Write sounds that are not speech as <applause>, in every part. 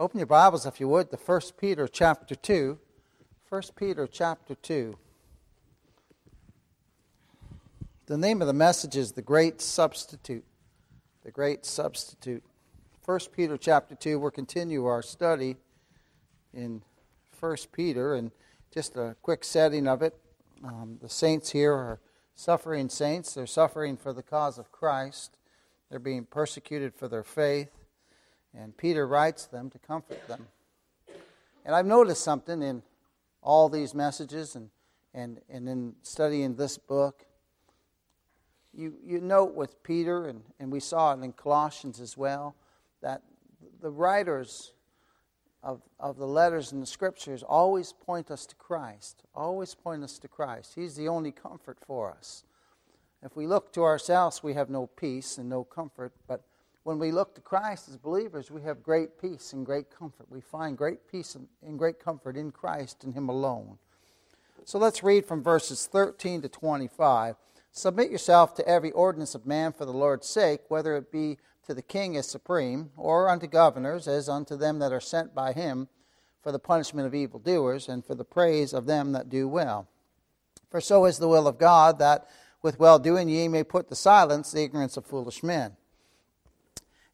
Open your Bibles, if you would, to 1 Peter chapter 2. 1 Peter chapter 2. The name of the message is The Great Substitute. The Great Substitute. 1 Peter chapter 2, we'll continue our study in 1 Peter, and just a quick setting of it. Um, the saints here are suffering saints. They're suffering for the cause of Christ. They're being persecuted for their faith. And Peter writes them to comfort them. And I've noticed something in all these messages and, and, and in studying this book. You, you note with Peter, and, and we saw it in Colossians as well, that the writers of, of the letters in the scriptures always point us to Christ, always point us to Christ. He's the only comfort for us. If we look to ourselves, we have no peace and no comfort, but when we look to Christ as believers, we have great peace and great comfort. We find great peace and great comfort in Christ and Him alone. So let's read from verses 13 to 25. Submit yourself to every ordinance of man for the Lord's sake, whether it be to the king as supreme, or unto governors, as unto them that are sent by him, for the punishment of evildoers, and for the praise of them that do well. For so is the will of God, that with well doing ye may put to silence the ignorance of foolish men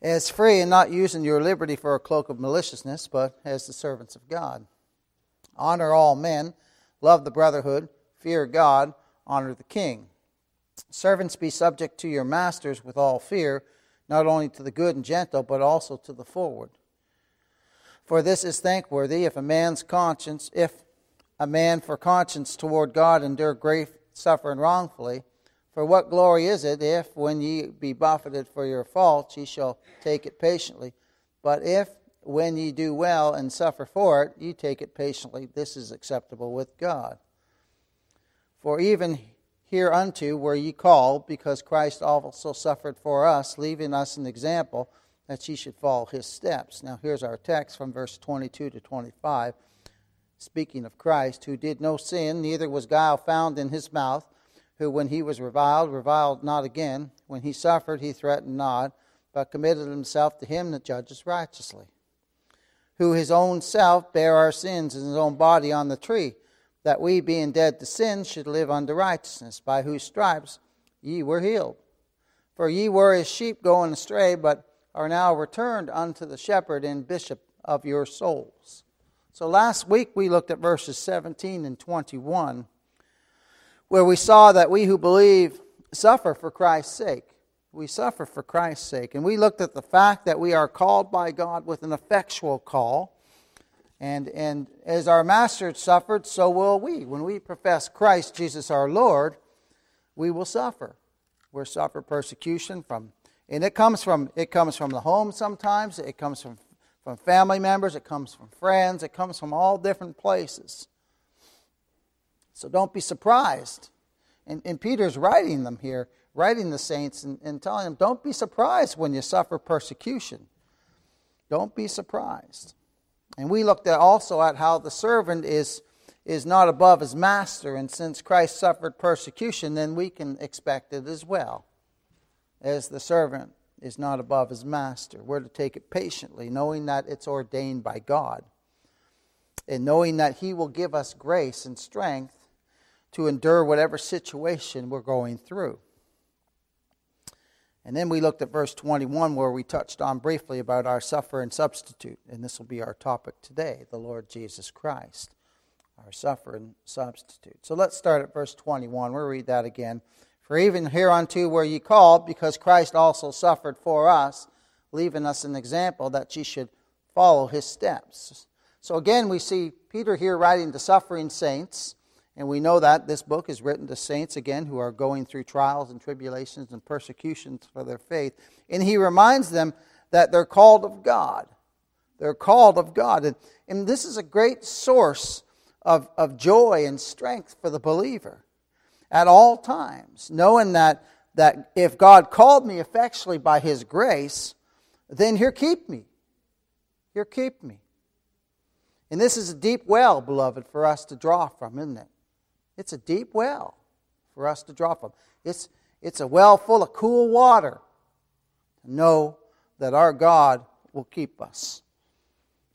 as free and not using your liberty for a cloak of maliciousness, but as the servants of God. Honor all men, love the brotherhood, fear God, honor the king. Servants, be subject to your masters with all fear, not only to the good and gentle, but also to the forward. For this is thankworthy if a man's conscience, if a man for conscience toward God endure great suffering wrongfully, for what glory is it if, when ye be buffeted for your faults, ye shall take it patiently? But if, when ye do well and suffer for it, ye take it patiently, this is acceptable with God. For even hereunto were ye called, because Christ also suffered for us, leaving us an example that ye should follow his steps. Now, here's our text from verse 22 to 25. Speaking of Christ, who did no sin, neither was guile found in his mouth who, when he was reviled, reviled not again. When he suffered, he threatened not, but committed himself to him that judges righteously. Who his own self bare our sins in his own body on the tree, that we, being dead to sin, should live unto righteousness, by whose stripes ye were healed. For ye were as sheep going astray, but are now returned unto the shepherd and bishop of your souls. So last week we looked at verses 17 and 21 where we saw that we who believe suffer for Christ's sake. We suffer for Christ's sake. And we looked at the fact that we are called by God with an effectual call. And, and as our Master suffered, so will we. When we profess Christ Jesus our Lord, we will suffer. We'll suffer persecution from, and it comes from it comes from the home sometimes, it comes from, from family members, it comes from friends, it comes from all different places. So don't be surprised. And, and Peter's writing them here, writing the saints and, and telling them, don't be surprised when you suffer persecution. Don't be surprised. And we looked at also at how the servant is, is not above his master, and since Christ suffered persecution, then we can expect it as well. As the servant is not above his master. We're to take it patiently, knowing that it's ordained by God, and knowing that he will give us grace and strength to endure whatever situation we're going through. And then we looked at verse 21 where we touched on briefly about our suffering substitute. And this will be our topic today the Lord Jesus Christ, our suffering substitute. So let's start at verse 21. We'll read that again. For even hereunto were ye called, because Christ also suffered for us, leaving us an example that ye should follow his steps. So again, we see Peter here writing to suffering saints and we know that this book is written to saints, again, who are going through trials and tribulations and persecutions for their faith. And he reminds them that they're called of God. They're called of God. And, and this is a great source of, of joy and strength for the believer at all times, knowing that, that if God called me effectually by his grace, then here keep me. Here keep me. And this is a deep well, beloved, for us to draw from, isn't it? It's a deep well for us to draw from. It's, it's a well full of cool water to know that our God will keep us.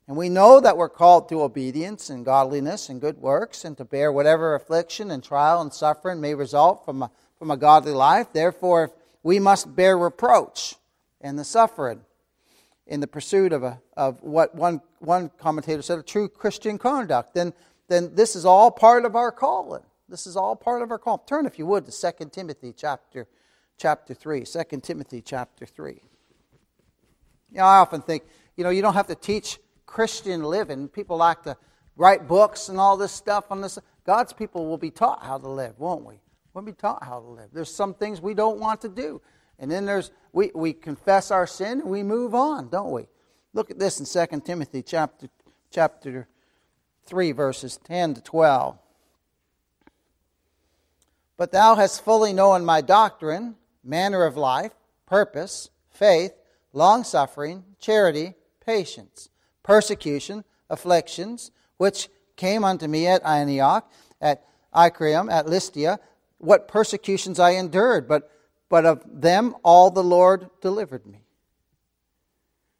And we know that we're called to obedience and godliness and good works and to bear whatever affliction and trial and suffering may result from a, from a godly life. Therefore, we must bear reproach and the suffering in the pursuit of, a, of what one, one commentator said, a true Christian conduct. Then, then this is all part of our calling. This is all part of our call. Turn, if you would, to 2 Timothy chapter, chapter 3. 2 Timothy chapter 3. You know, I often think, you know, you don't have to teach Christian living. People like to write books and all this stuff on this. God's people will be taught how to live, won't we? We'll be taught how to live. There's some things we don't want to do. And then there's we, we confess our sin and we move on, don't we? Look at this in 2 Timothy chapter chapter 3 verses 10 to 12. But thou hast fully known my doctrine, manner of life, purpose, faith, long suffering, charity, patience persecution, afflictions, which came unto me at Antioch, at Iconium, at Lystra, what persecutions I endured, but, but of them all the Lord delivered me.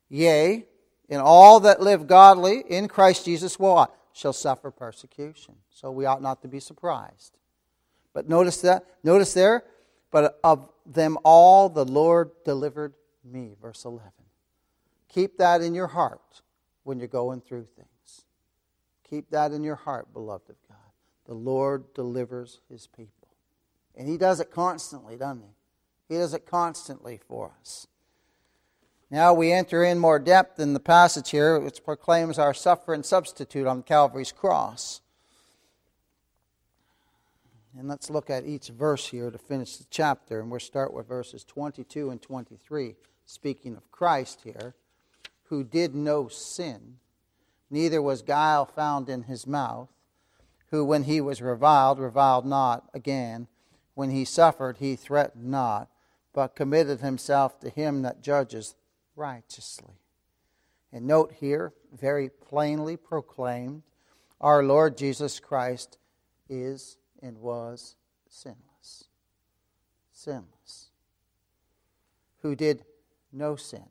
Yea, in all that live godly in Christ Jesus will shall suffer persecution. So we ought not to be surprised. But notice that, notice there, but of them all the Lord delivered me. Verse 11. Keep that in your heart when you're going through things. Keep that in your heart, beloved of God. The Lord delivers his people. And he does it constantly, doesn't he? He does it constantly for us. Now we enter in more depth in the passage here, which proclaims our suffering substitute on Calvary's cross. And let's look at each verse here to finish the chapter. And we'll start with verses 22 and 23, speaking of Christ here who did no sin, neither was guile found in his mouth, who, when he was reviled, reviled not again. When he suffered, he threatened not, but committed himself to him that judges righteously. And note here, very plainly proclaimed, our Lord Jesus Christ is and was sinless. Sinless. Who did no sin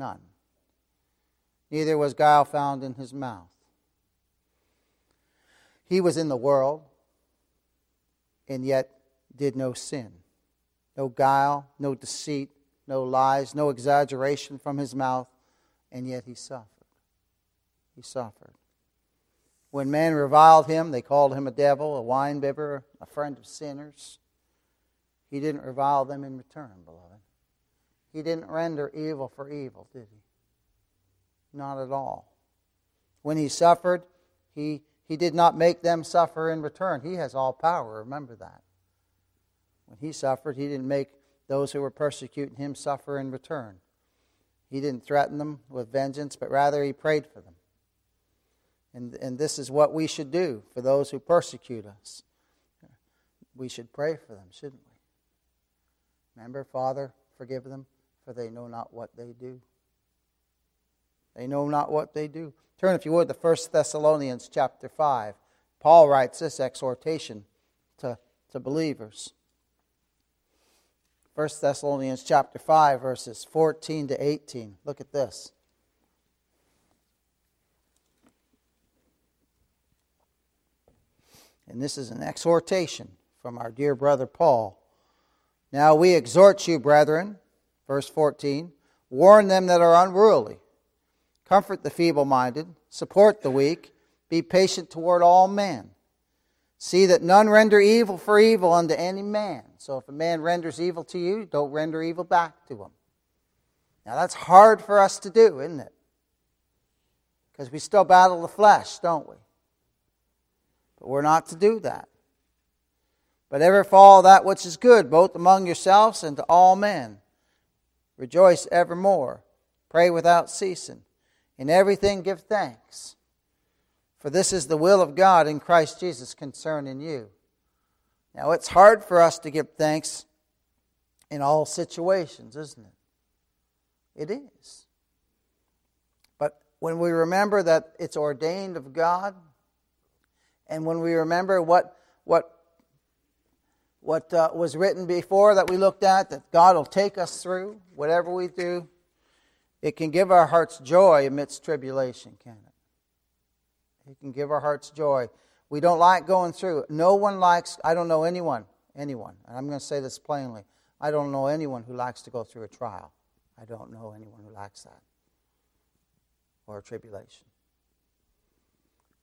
None. Neither was guile found in his mouth. He was in the world, and yet did no sin. No guile, no deceit, no lies, no exaggeration from his mouth, and yet he suffered. He suffered. When men reviled him, they called him a devil, a winebibber, a friend of sinners. He didn't revile them in return, beloved. He didn't render evil for evil, did he? Not at all. When he suffered, he, he did not make them suffer in return. He has all power, remember that. When he suffered, he didn't make those who were persecuting him suffer in return. He didn't threaten them with vengeance, but rather he prayed for them. And, and this is what we should do for those who persecute us. We should pray for them, shouldn't we? Remember, Father, forgive them, for they know not what they do. They know not what they do. Turn, if you would, to 1 Thessalonians chapter 5. Paul writes this exhortation to, to believers. 1 Thessalonians chapter 5, verses 14 to 18. Look at this. And this is an exhortation from our dear brother Paul. Now we exhort you, brethren, Verse 14 Warn them that are unruly, comfort the feeble minded, support the weak, be patient toward all men. See that none render evil for evil unto any man. So if a man renders evil to you, don't render evil back to him. Now that's hard for us to do, isn't it? Because we still battle the flesh, don't we? But we're not to do that. But ever follow that which is good, both among yourselves and to all men. Rejoice evermore. Pray without ceasing. In everything give thanks. For this is the will of God in Christ Jesus concerning you. Now, it's hard for us to give thanks in all situations, isn't it? It is. But when we remember that it's ordained of God, and when we remember what, what what uh, was written before that we looked at, that God will take us through whatever we do, It can give our hearts joy amidst tribulation, can it? It can give our hearts joy. We don't like going through. No one likes, I don't know anyone, anyone, and I'm going to say this plainly. I don't know anyone who likes to go through a trial. I don't know anyone who likes that or a tribulation.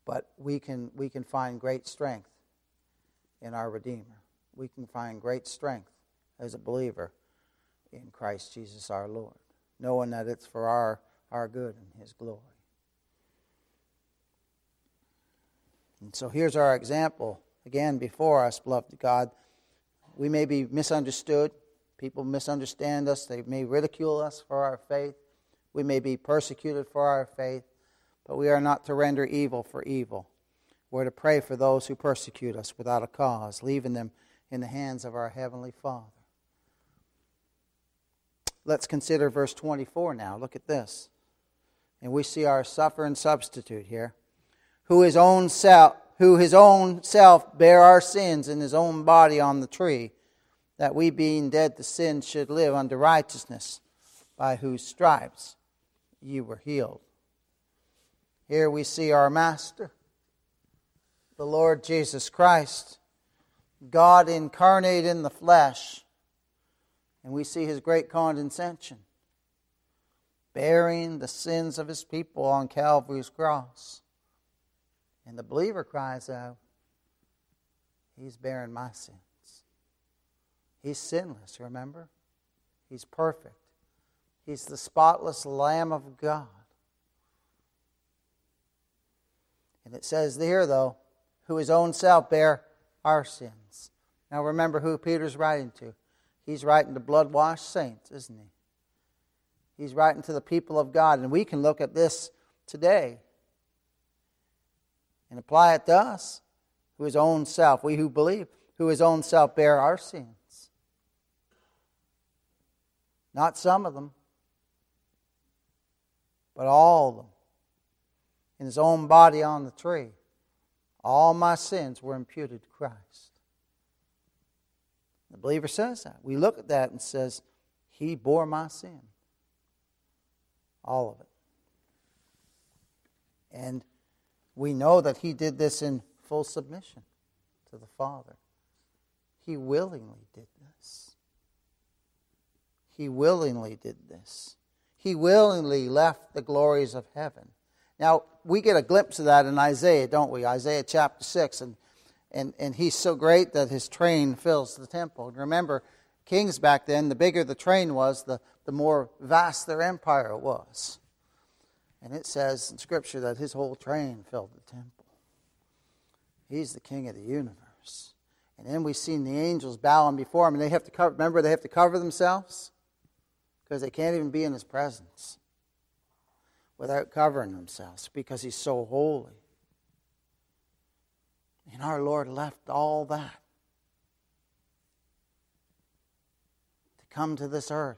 But we can, we can find great strength in our Redeemer. We can find great strength as a believer in Christ Jesus our Lord, knowing that it's for our, our good and His glory. And so here's our example again before us, beloved God. We may be misunderstood. People misunderstand us. They may ridicule us for our faith. We may be persecuted for our faith. But we are not to render evil for evil. We're to pray for those who persecute us without a cause, leaving them in the hands of our Heavenly Father. Let's consider verse 24 now. Look at this. And we see our suffering substitute here, who his own self, who his own self bare our sins in his own body on the tree, that we being dead to sin should live unto righteousness, by whose stripes ye were healed. Here we see our Master, the Lord Jesus Christ, God incarnate in the flesh and we see his great condescension, bearing the sins of his people on Calvary's cross. And the believer cries out, He's bearing my sins. He's sinless, remember? He's perfect. He's the spotless Lamb of God. And it says there, though, who his own self bare our sins. Now remember who Peter's writing to. He's writing to blood washed saints, isn't he? He's writing to the people of God. And we can look at this today and apply it to us, who his own self, we who believe, who his own self bear our sins. Not some of them, but all of them. In his own body on the tree. All my sins were imputed to Christ. The believer says that. We look at that and says, He bore my sin. All of it. And we know that He did this in full submission to the Father. He willingly did this. He willingly did this. He willingly left the glories of heaven. Now, we get a glimpse of that in Isaiah, don't we? Isaiah chapter 6. And and, and he's so great that his train fills the temple. And remember, kings back then, the bigger the train was, the, the more vast their empire was. And it says in Scripture that his whole train filled the temple. He's the king of the universe. And then we've seen the angels bowing before him, and they have to cover, remember, they have to cover themselves because they can't even be in his presence without covering themselves because he's so holy. And our Lord left all that to come to this earth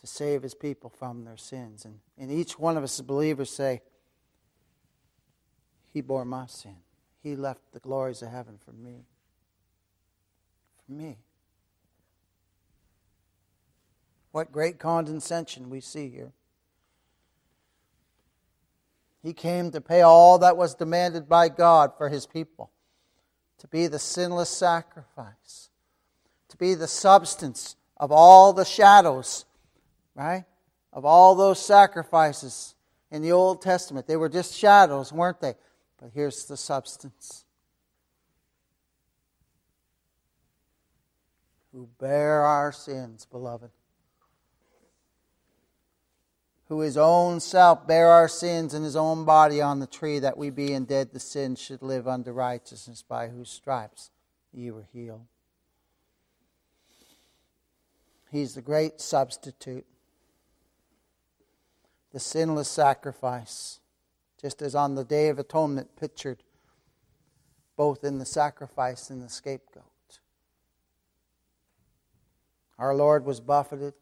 to save his people from their sins. And, and each one of us as believers say, He bore my sin. He left the glories of heaven for me. For me. What great condescension we see here. He came to pay all that was demanded by God for his people, to be the sinless sacrifice, to be the substance of all the shadows, right? Of all those sacrifices in the Old Testament. They were just shadows, weren't they? But here's the substance. Who bear our sins, beloved who his own self bare our sins in his own body on the tree, that we being dead to sin should live unto righteousness, by whose stripes ye were healed. He's the great substitute, the sinless sacrifice, just as on the Day of Atonement pictured both in the sacrifice and the scapegoat. Our Lord was buffeted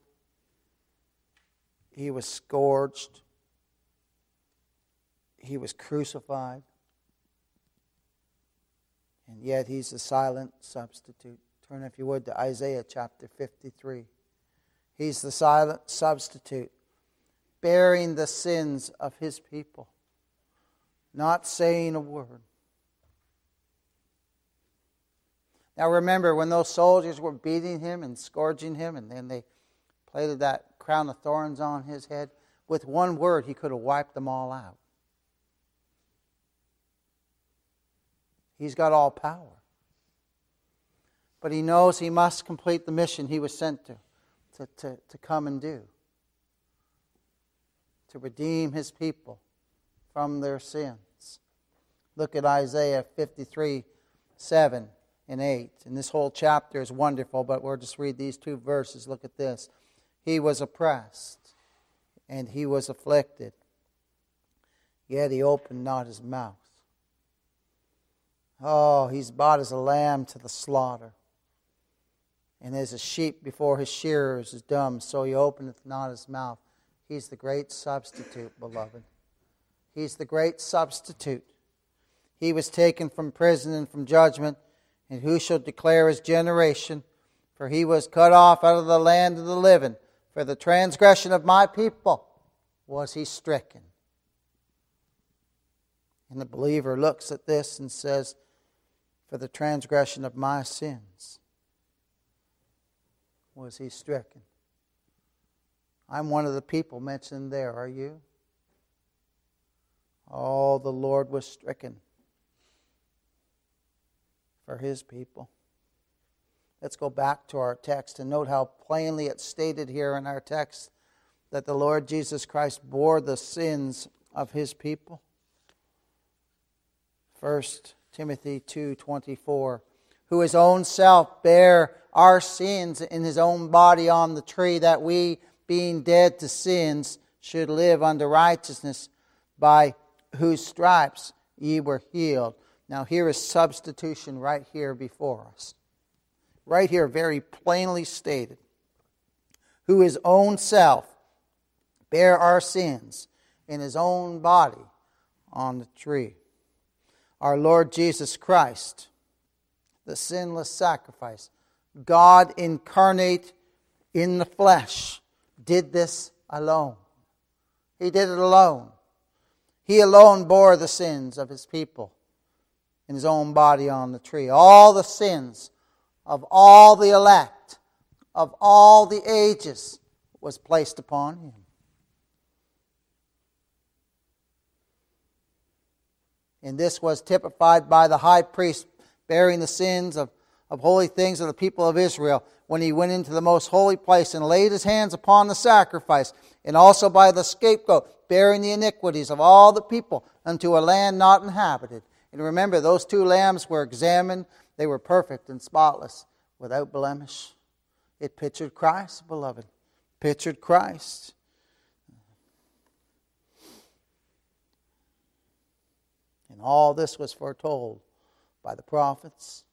he was scourged. He was crucified. And yet he's a silent substitute. Turn, if you would, to Isaiah chapter 53. He's the silent substitute, bearing the sins of his people, not saying a word. Now remember, when those soldiers were beating him and scourging him, and then they planted that crown of thorns on his head, with one word he could have wiped them all out. He's got all power. But he knows he must complete the mission he was sent to, to, to, to come and do to redeem his people from their sins. Look at Isaiah 53 7 and 8. And this whole chapter is wonderful, but we'll just read these two verses. Look at this. He was oppressed and he was afflicted, yet he opened not his mouth. Oh, he's bought as a lamb to the slaughter. And as a sheep before his shearers is dumb, so he openeth not his mouth. He's the great substitute, beloved. He's the great substitute. He was taken from prison and from judgment, and who shall declare his generation? For he was cut off out of the land of the living. For the transgression of my people was he stricken. And the believer looks at this and says, For the transgression of my sins was he stricken. I'm one of the people mentioned there, are you? Oh, the Lord was stricken for his people. Let's go back to our text and note how plainly it's stated here in our text that the Lord Jesus Christ bore the sins of his people. 1 Timothy 2:24 who his own self bare our sins in his own body on the tree that we being dead to sins should live unto righteousness by whose stripes ye were healed. Now here is substitution right here before us. Right here very plainly stated. Who his own self bear our sins in his own body on the tree. Our Lord Jesus Christ, the sinless sacrifice, God incarnate in the flesh, did this alone. He did it alone. He alone bore the sins of his people in his own body on the tree. All the sins of all the elect, of all the ages, was placed upon him. And this was typified by the high priest bearing the sins of, of holy things of the people of Israel when he went into the most holy place and laid his hands upon the sacrifice, and also by the scapegoat bearing the iniquities of all the people unto a land not inhabited. And remember, those two lambs were examined, they were perfect and spotless, without blemish. It pictured Christ, beloved. Pictured Christ. And all this was foretold by the prophets.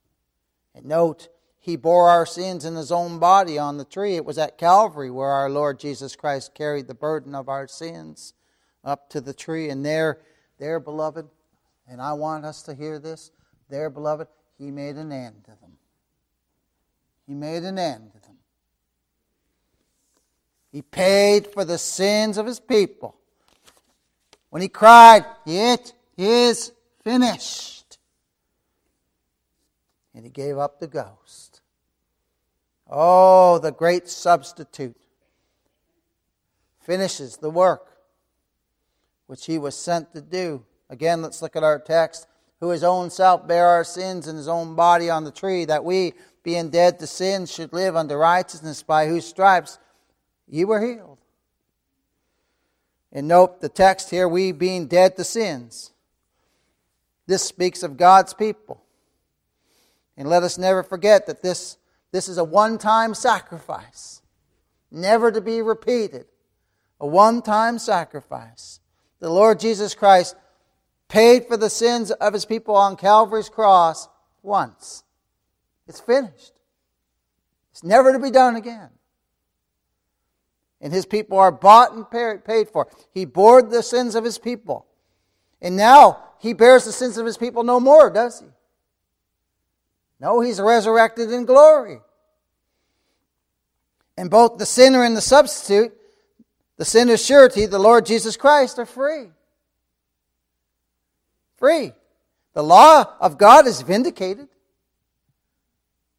And note, he bore our sins in his own body on the tree. It was at Calvary where our Lord Jesus Christ carried the burden of our sins up to the tree. And there, there, beloved, and I want us to hear this, there, beloved, he made an end to them. He made an end to them. He paid for the sins of his people. When he cried, It is finished. And he gave up the ghost. Oh, the great substitute finishes the work which he was sent to do. Again, let's look at our text. Who his own self bare our sins in his own body on the tree, that we, being dead to sin, should live unto righteousness, by whose stripes ye were healed. And note the text here, we being dead to sins. This speaks of God's people. And let us never forget that this, this is a one time sacrifice, never to be repeated. A one time sacrifice. The Lord Jesus Christ paid for the sins of his people on Calvary's cross once. It's finished. It's never to be done again. And his people are bought and paid for. He bore the sins of his people. And now he bears the sins of his people no more, does he? No, he's resurrected in glory. And both the sinner and the substitute, the sinner's surety, the Lord Jesus Christ, are free. Free. The law of God is vindicated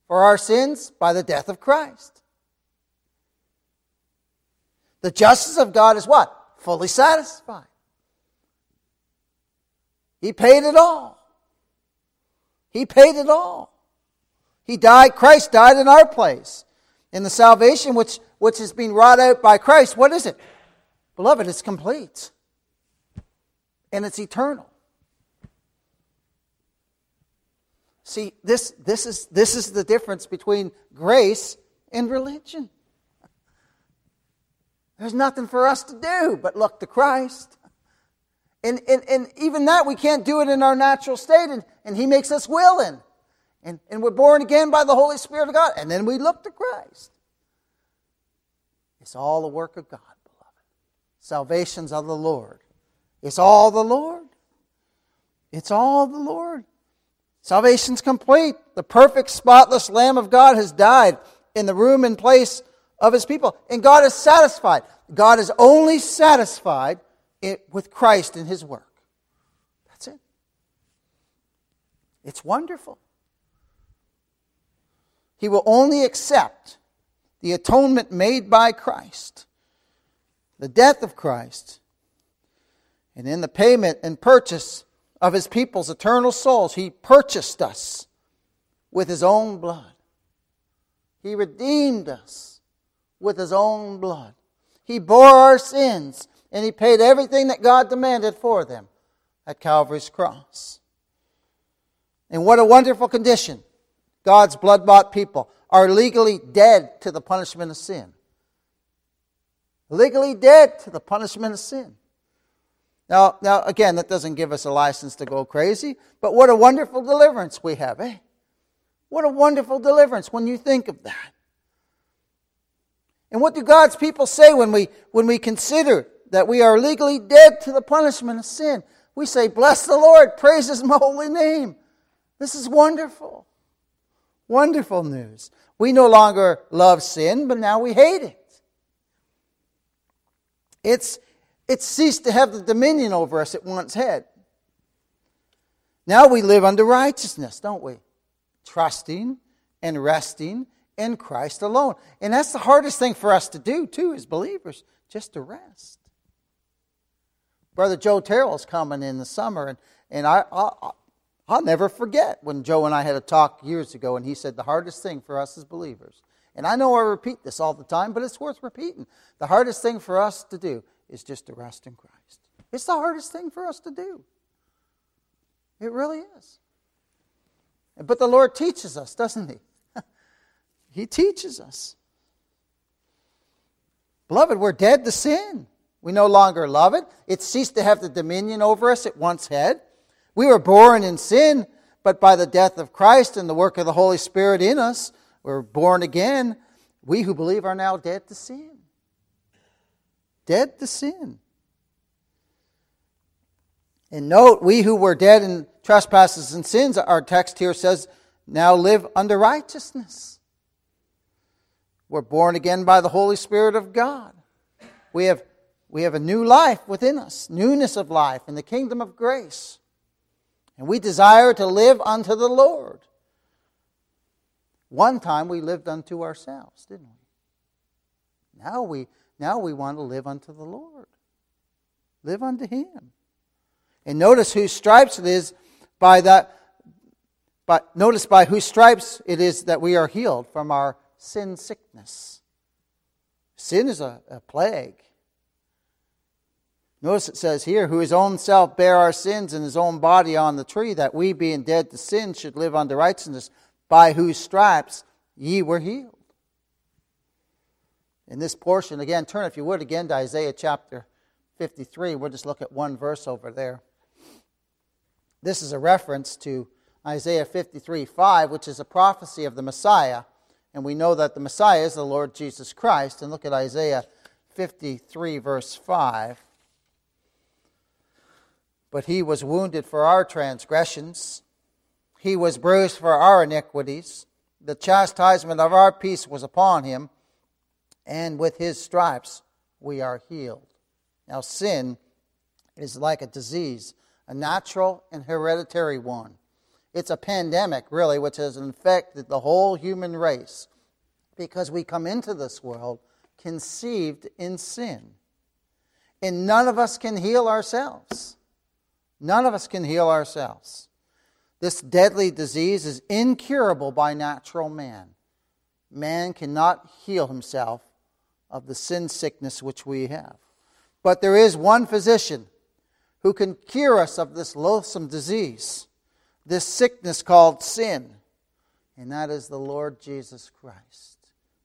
for our sins by the death of Christ. The justice of God is what? Fully satisfied. He paid it all. He paid it all. He died, Christ died in our place. In the salvation which, which is being wrought out by Christ, what is it? Beloved, it's complete. And it's eternal. See, this, this, is, this is the difference between grace and religion. There's nothing for us to do but look to Christ. And, and, and even that, we can't do it in our natural state, and, and He makes us willing. And, and we're born again by the Holy Spirit of God, and then we look to Christ. It's all the work of God, beloved. Salvation's of the Lord. It's all the Lord. It's all the Lord. Salvation's complete. The perfect, spotless Lamb of God has died in the room and place of his people. And God is satisfied. God is only satisfied with Christ and his work. That's it. It's wonderful. He will only accept the atonement made by Christ, the death of Christ, and in the payment and purchase of his people's eternal souls. He purchased us with his own blood. He redeemed us with his own blood. He bore our sins and he paid everything that God demanded for them at Calvary's cross. And what a wonderful condition. God's blood bought people are legally dead to the punishment of sin. Legally dead to the punishment of sin. Now, now, again, that doesn't give us a license to go crazy, but what a wonderful deliverance we have, eh? What a wonderful deliverance when you think of that. And what do God's people say when we, when we consider that we are legally dead to the punishment of sin? We say, Bless the Lord, praise His holy name. This is wonderful. Wonderful news. We no longer love sin, but now we hate it. It's, it ceased to have the dominion over us it once had. Now we live under righteousness, don't we? Trusting and resting in Christ alone. And that's the hardest thing for us to do, too, as believers, just to rest. Brother Joe Terrell's coming in the summer, and, and I, I, I'll never forget when Joe and I had a talk years ago, and he said the hardest thing for us as believers, and I know I repeat this all the time, but it's worth repeating. The hardest thing for us to do is just to rest in Christ. It's the hardest thing for us to do. It really is. But the Lord teaches us, doesn't He? <laughs> he teaches us. Beloved, we're dead to sin. We no longer love it. It ceased to have the dominion over us it once had. We were born in sin, but by the death of Christ and the work of the Holy Spirit in us, we're born again. We who believe are now dead to sin dead to sin. And note, we who were dead in trespasses and sins, our text here says, now live under righteousness. We're born again by the Holy Spirit of God. We have, we have a new life within us, newness of life in the kingdom of grace. And we desire to live unto the Lord. One time we lived unto ourselves, didn't we? Now we now we want to live unto the Lord. Live unto Him. And notice whose stripes it is by that, but notice by whose stripes it is that we are healed from our sin sickness. Sin is a, a plague. Notice it says here, who his own self bare our sins in his own body on the tree, that we, being dead to sin, should live unto righteousness, by whose stripes ye were healed in this portion. Again, turn, if you would, again to Isaiah chapter 53. We'll just look at one verse over there. This is a reference to Isaiah 53 5, which is a prophecy of the Messiah. And we know that the Messiah is the Lord Jesus Christ. And look at Isaiah 53, verse 5. But he was wounded for our transgressions, he was bruised for our iniquities. The chastisement of our peace was upon him and with his stripes we are healed. Now, sin is like a disease, a natural and hereditary one. It's a pandemic, really, which has infected the whole human race because we come into this world conceived in sin. And none of us can heal ourselves. None of us can heal ourselves. This deadly disease is incurable by natural man. Man cannot heal himself of the sin sickness which we have. But there is one physician who can cure us of this loathsome disease, this sickness called sin, and that is the Lord Jesus Christ.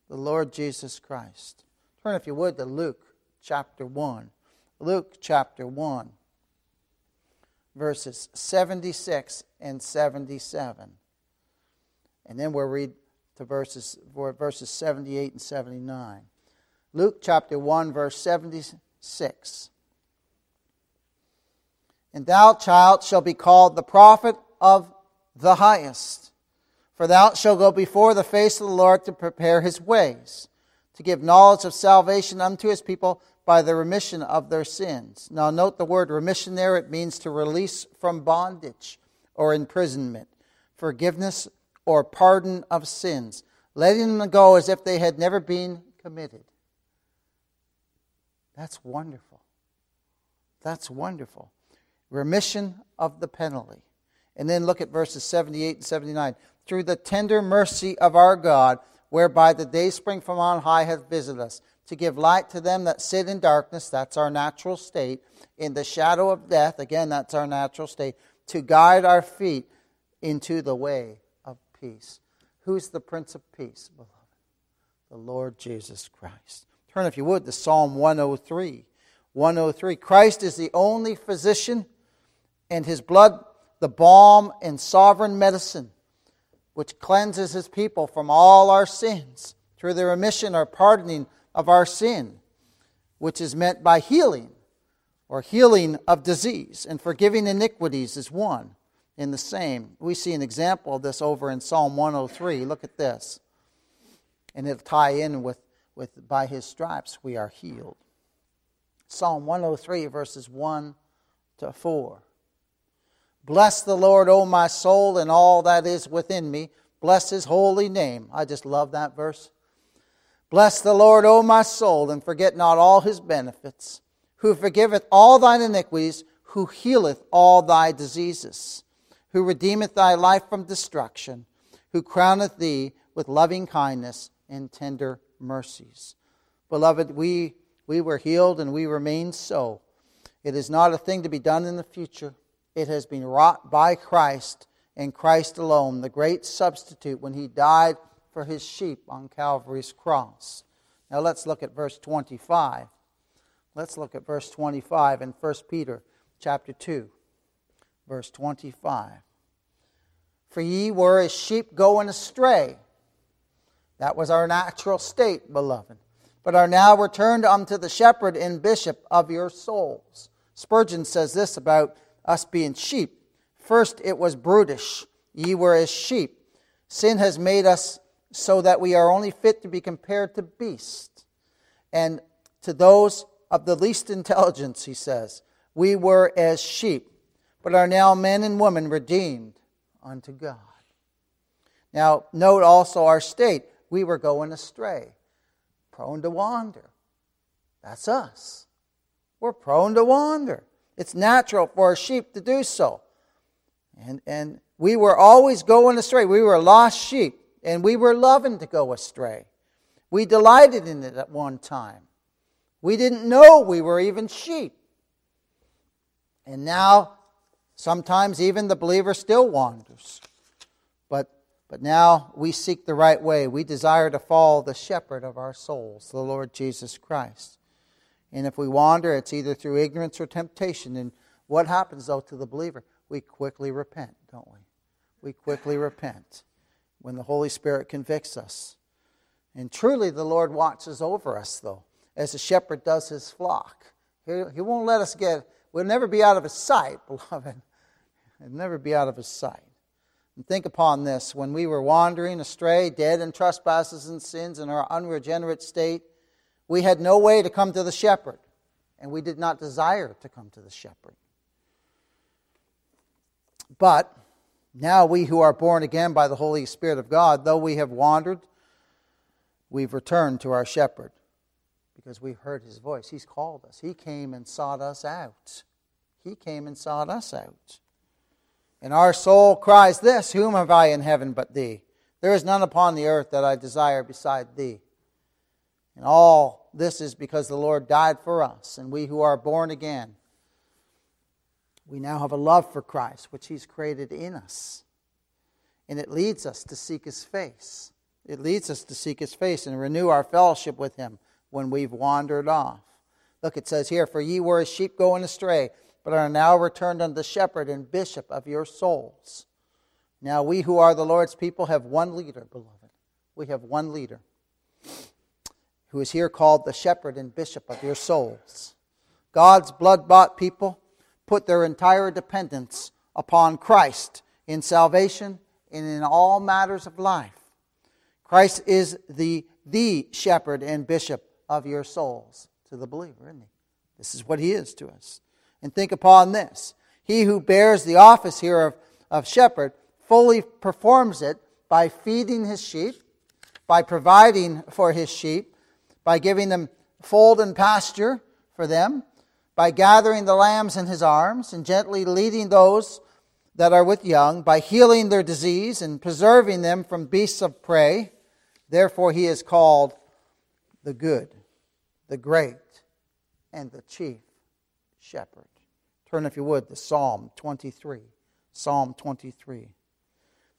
The Lord Jesus Christ. Turn, if you would, to Luke chapter 1. Luke chapter 1, verses 76 and 77. And then we'll read to verses, verses 78 and 79. Luke chapter 1, verse 76. And thou, child, shall be called the prophet of the highest. For thou shalt go before the face of the Lord to prepare his ways, to give knowledge of salvation unto his people by the remission of their sins. Now, note the word remission there. It means to release from bondage or imprisonment, forgiveness or pardon of sins, letting them go as if they had never been committed. That's wonderful. That's wonderful. Remission of the penalty. And then look at verses 78 and 79. Through the tender mercy of our God, whereby the day spring from on high hath visited us, to give light to them that sit in darkness, that's our natural state, in the shadow of death, again, that's our natural state, to guide our feet into the way of peace. Who's the Prince of Peace, beloved? The Lord Jesus Christ. Turn, if you would, to Psalm 103. 103. Christ is the only physician, and his blood the balm and sovereign medicine, which cleanses his people from all our sins through the remission or pardoning of our sin, which is meant by healing or healing of disease, and forgiving iniquities is one in the same. We see an example of this over in Psalm 103. Look at this. And it'll tie in with with by his stripes we are healed. Psalm 103, verses 1 to 4. Bless the Lord, O my soul, and all that is within me. Bless his holy name. I just love that verse. Bless the Lord, O my soul, and forget not all his benefits, who forgiveth all thine iniquities, who healeth all thy diseases, who redeemeth thy life from destruction, who crowneth thee with loving kindness and tender mercies. Beloved, we, we were healed and we remain so. It is not a thing to be done in the future. It has been wrought by Christ and Christ alone, the great substitute when he died for his sheep on Calvary's cross. Now let's look at verse 25. Let's look at verse 25 in 1 Peter chapter 2, verse 25. For ye were as sheep going astray that was our natural state, beloved, but are now returned unto the shepherd and bishop of your souls. Spurgeon says this about us being sheep. First, it was brutish. Ye were as sheep. Sin has made us so that we are only fit to be compared to beasts. And to those of the least intelligence, he says, we were as sheep, but are now men and women redeemed unto God. Now, note also our state we were going astray, prone to wander. That's us. We're prone to wander. It's natural for a sheep to do so. And, and we were always going astray. We were lost sheep, and we were loving to go astray. We delighted in it at one time. We didn't know we were even sheep. And now, sometimes even the believer still wanders. But now we seek the right way. We desire to follow the shepherd of our souls, the Lord Jesus Christ. And if we wander, it's either through ignorance or temptation. And what happens, though, to the believer? We quickly repent, don't we? We quickly repent when the Holy Spirit convicts us. And truly, the Lord watches over us, though, as a shepherd does his flock. He, he won't let us get, we'll never be out of his sight, <laughs> beloved. We'll never be out of his sight. And think upon this when we were wandering astray, dead in trespasses and sins in our unregenerate state, We had no way to come to the shepherd, and we did not desire to come to the shepherd. But now we who are born again by the Holy Spirit of God, though we have wandered, we've returned to our shepherd because we've heard his voice. He's called us. He came and sought us out. He came and sought us out. And our soul cries this Whom have I in heaven but thee? There is none upon the earth that I desire beside thee. And all this is because the Lord died for us, and we who are born again, we now have a love for Christ, which He's created in us. And it leads us to seek His face. It leads us to seek His face and renew our fellowship with Him when we've wandered off. Look, it says here, For ye were as sheep going astray, but are now returned unto the shepherd and bishop of your souls. Now we who are the Lord's people have one leader, beloved. We have one leader who is here called the shepherd and bishop of your souls. God's blood bought people put their entire dependence upon Christ in salvation and in all matters of life. Christ is the, the shepherd and bishop of your souls to the believer, isn't he? This is what he is to us. And think upon this. He who bears the office here of, of shepherd fully performs it by feeding his sheep, by providing for his sheep, by giving them fold and pasture for them, by gathering the lambs in his arms and gently leading those that are with young, by healing their disease and preserving them from beasts of prey. Therefore, he is called the good, the great, and the chief shepherd. Turn, if you would, to Psalm 23. Psalm 23.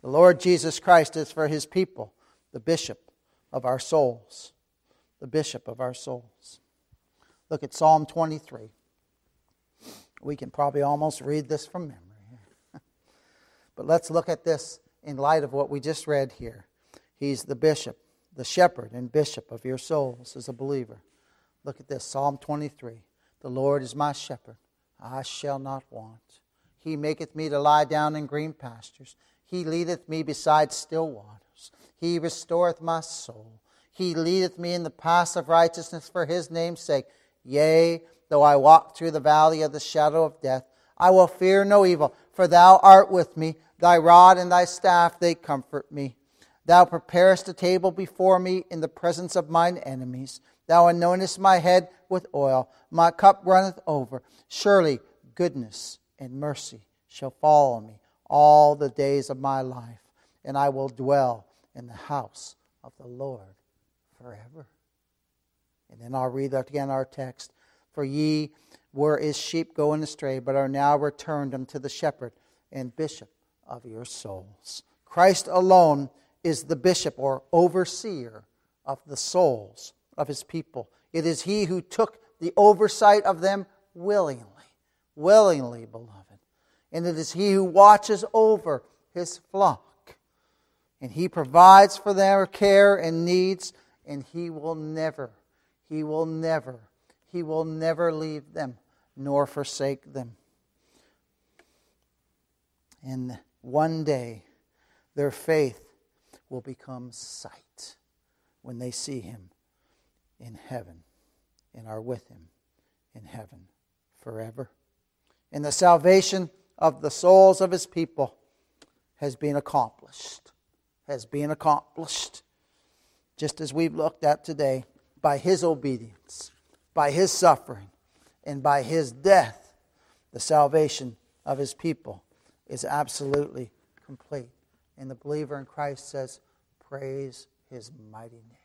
The Lord Jesus Christ is for his people the bishop of our souls. The bishop of our souls. Look at Psalm 23. We can probably almost read this from memory. <laughs> but let's look at this in light of what we just read here. He's the bishop, the shepherd and bishop of your souls as a believer. Look at this Psalm 23. The Lord is my shepherd, I shall not want. He maketh me to lie down in green pastures. He leadeth me beside still waters. He restoreth my soul. He leadeth me in the paths of righteousness for his name's sake. Yea, though I walk through the valley of the shadow of death, I will fear no evil, for thou art with me. Thy rod and thy staff, they comfort me. Thou preparest a table before me in the presence of mine enemies. Thou anointest my head with oil. My cup runneth over. Surely goodness and mercy shall follow me all the days of my life, and I will dwell in the house of the Lord forever. And then I'll read again our text. For ye were as sheep going astray, but are now returned unto the shepherd and bishop of your souls. Christ alone is the bishop or overseer of the souls of his people. It is he who took the oversight of them willingly, willingly, beloved. And it is he who watches over his flock. And he provides for their care and needs, and he will never, he will never, he will never leave them nor forsake them. And one day, their faith will become sight when they see him in heaven and are with him in heaven forever. And the salvation of the souls of his people has been accomplished. Has been accomplished. Just as we've looked at today, by his obedience, by his suffering, and by his death, the salvation of his people is absolutely complete. And the believer in Christ says, Praise his mighty name.